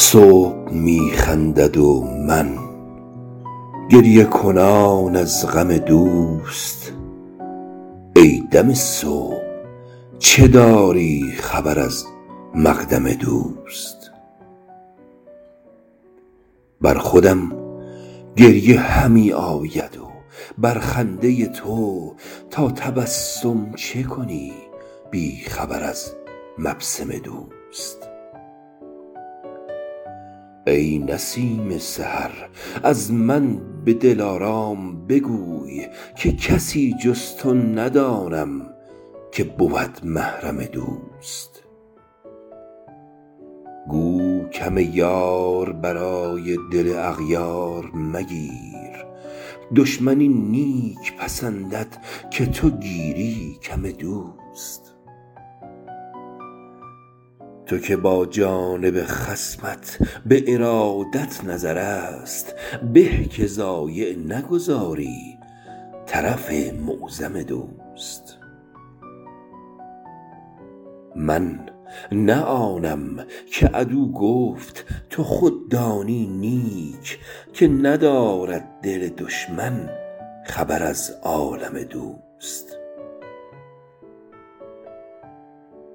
صبح می خندد و من گریه کنان از غم دوست. ای دم صبح چه داری خبر از مقدم دوست؟ بر خودم گریه همی آید و بر خنده تو تا تبسم چه کنی بی خبر از مبسم دوست؟ ای نسیم سحر از من به دلارام بگوی که کسی جز تو ندانم که بود محرم دوست. گو کم یار برای دل اغیار مگیر دشمنی نیک پسندد که تو گیری کم دوست. تو که با جانب خصمت به ارادت نظر است به که ضایع نگذاری طرف معظم دوست. من نه آنم که عدو گفت تو خود دانی نیک که ندارد دل دشمن خبر از عالم دوست.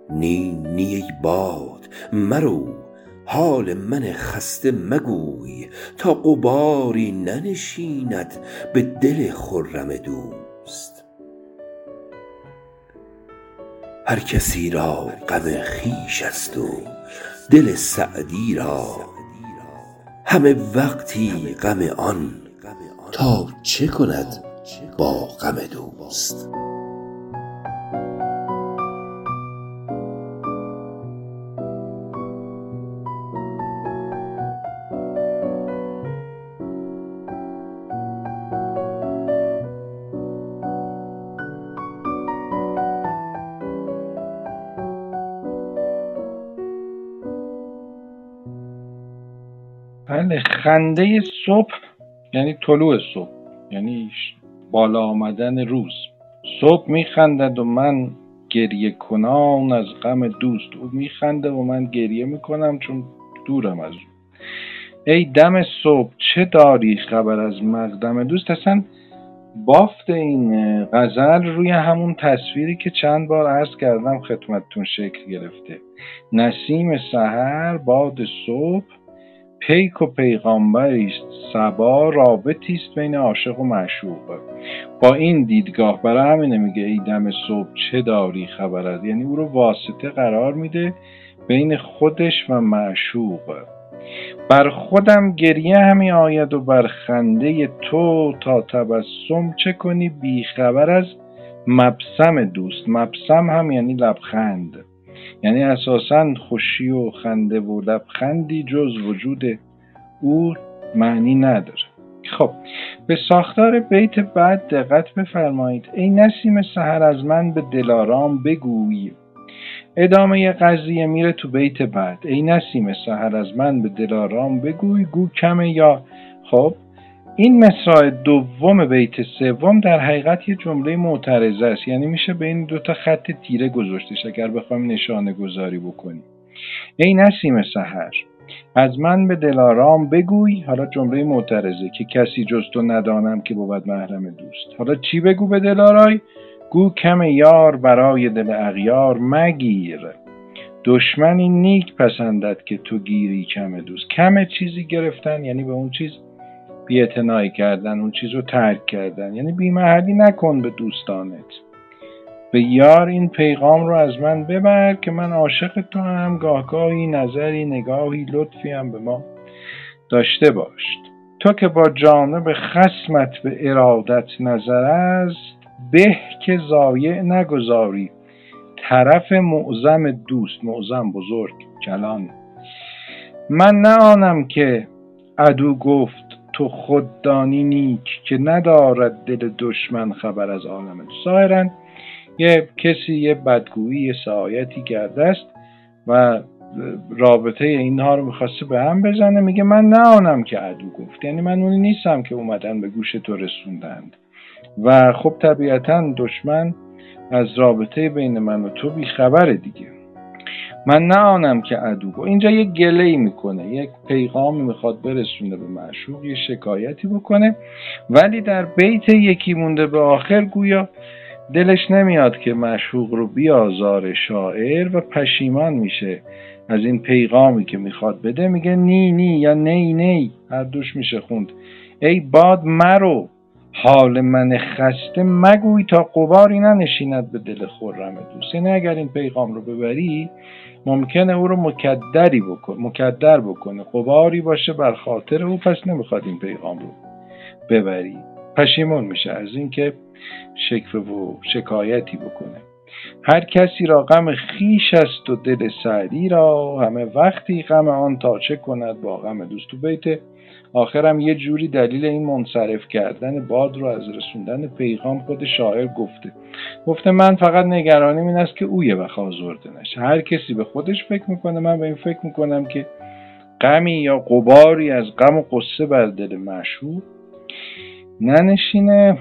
نی نی ای باد مرو حال من خسته مگوی تا غباری ننشیند به دل خرم دوست. هر کسی را غم خویش است و دل سعدی را همه وقتی غم آن تا چه کند با غم دوست؟ بله خنده صبح یعنی طلوع صبح یعنی بالا آمدن روز. صبح میخندد و من گریه کنان از غم دوست او میخنده و من گریه می‌کنم چون دورم از او. ای دم صبح چه داری خبر از مقدم دوست؟ اصلا بافت این غزل روی همون تصویری که چند بار عرض کردم خدمتتون شکل گرفته. نسیم سحر باد صبح. پیک و پیغامبری است صبا رابطی است بین عاشق و معشوق. با این دیدگاه برای همینه میگه ای دم صبح چه داری خبر از؟ یعنی او رو واسطه قرار میده بین خودش و معشوق. بر خودم گریه همی آید و بر خنده تو تا تبسم چه کنی؟ بیخبر از مبسم دوست. مبسم هم یعنی لبخند. یعنی اساسا خوشی و خنده و لبخندی جز وجود او معنی نداره. خب به ساختار بیت بعد دقت بفرمایید. ای نسیم سحر از من به دلارام بگوی ادامه قضیه میره تو بیت بعد. ای نسیم سحر از من به دلارام بگوی. گو کمه یا؟ خب این مصرع دوم بیت سوم در حقیقت یه جمله معترضه است. یعنی میشه به این دوتا خط تیره گذاشتش اگر بخوایم نشانه گذاری بکنیم. ای نسیم سحر از من به دلارام بگوی. حالا جمله معترضه که کسی جز تو ندانم که بود محرم دوست. حالا چی بگو به دلارای؟ گو کم یار برای دل اغیار مگیر. دشمنی نیک پسندد که تو گیری کم دوست. کم چیزی گرفتن یعنی به اون چیز بیاعتنایی کردن اون چیز رو ترک کردن. یعنی بیمحلی نکن به دوستانت. به یار این پیغام رو از من ببر که من عاشق تو هم گاهگاهی نظری نگاهی لطفی هم به ما داشته باشد تو که با جانب خسمت به ارادت نظر است به که ضایع نگذاری. طرف معظم دوست معظم بزرگ کلان من نه آنم که عدو گفت تو خود دانی نیک که ندارد دل دشمن خبر از عالم ظاهرا یه کسی یه بدگویی یه سعایتی کرده است و رابطه اینها رو می‌خواسته به هم بزنه. میگه من نه آنم که عدو گفت. یعنی من اونی نیستم که اومدن به گوش تو رسوندند. و خب طبیعتا دشمن از رابطه بین من و تو بیخبره دیگه. من نه آنم که عدو. اینجا یک گله می‌کنه یک پیغامی می‌خواد برسونه به معشوق یه شکایتی بکنه. ولی در بیت یکی مونده به آخر گویا دلش نمیاد که معشوق رو بیازار شاعر و پشیمان میشه از این پیغامی که می‌خواد بده. میگه نی نی یا نی نی هر دوش میشه خوند. ای باد مرو. حال من خسته مگوی تا قباری ننشیند به دل خرم دوست. یعنی اگر این پیغام رو ببری ممکنه او رو مکدری بکن مکدر بکنه. قباری باشه بر خاطر او پس نمی‌خواد این پیغام رو ببری. پشیمون میشه از اینکه شکوه و شکایتی بکنه. هر کسی را غم خیش است و دل سعدی را همه وقتی غم آن تا چه کند با غم دوست. تو بیت آخرم یه جوری دلیل این منصرف کردن باد رو از رسوندن پیغام خود شاعر گفته. گفته من فقط نگرانیم این است که او یه وقت نشه. هر کسی به خودش فکر می‌کنه من به این فکر می‌کنم که غمی یا قباری از غم و قصه بر دل معشوق ننشینه.